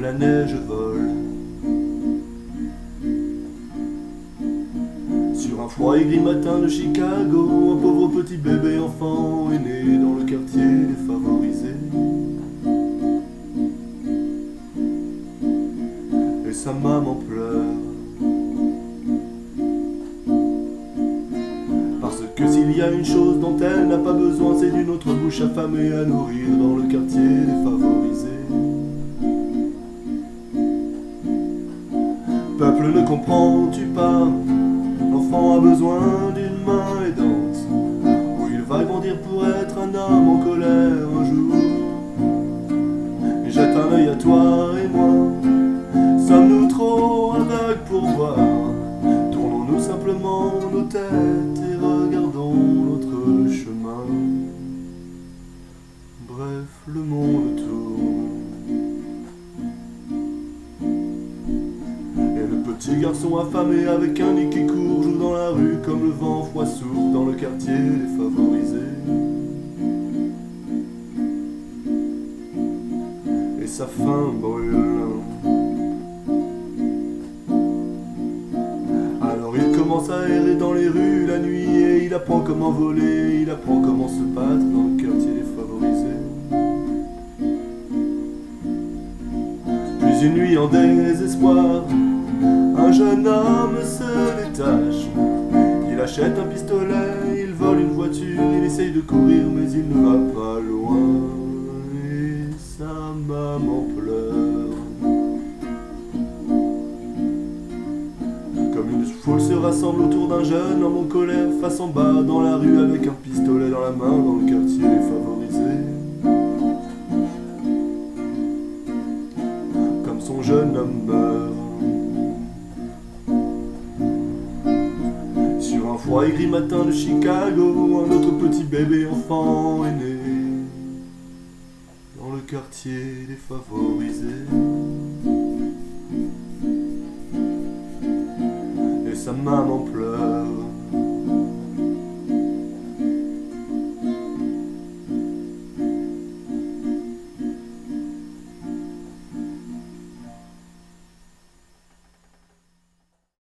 la neige vole. Sur un froid et gris matin de Chicago, un pauvre petit bébé enfant est né dans le quartier défavorisé. Et sa maman pleure. Parce que s'il y a une chose dont elle n'a pas besoin, c'est d'une autre bouche affamée à nourrir dans le quartier défavorisé. Peuple ne comprends-tu pas? L'enfant a besoin d'une main aidante, où il va grandir pour être un homme en colère un jour. Et jette un œil à toi et moi, sommes-nous trop aveugles pour voir? Tournons-nous simplement nos têtes Et le petit garçon affamé avec un nez qui court joue dans la rue comme le vent froid souffle dans le quartier défavorisé. Et sa faim brûle. Alors il commence à errer dans les rues la nuit et il apprend comment voler, il apprend comment se battre dans le quartier défavorisé. Puis une nuit en désespoir, un jeune homme se détache. Il achète un pistolet, il vole une voiture, il essaye de courir mais il ne va pas loin. Et sa maman pleure. Comme une foule se rassemble autour d'un jeune homme en colère, face en bas dans la rue avec un pistolet dans la main dans le quartier défavorisé. Comme son jeune homme meurt. Froid et gris matin de Chicago, un autre petit bébé enfant est né. Dans le quartier défavorisé. Et sa maman pleure.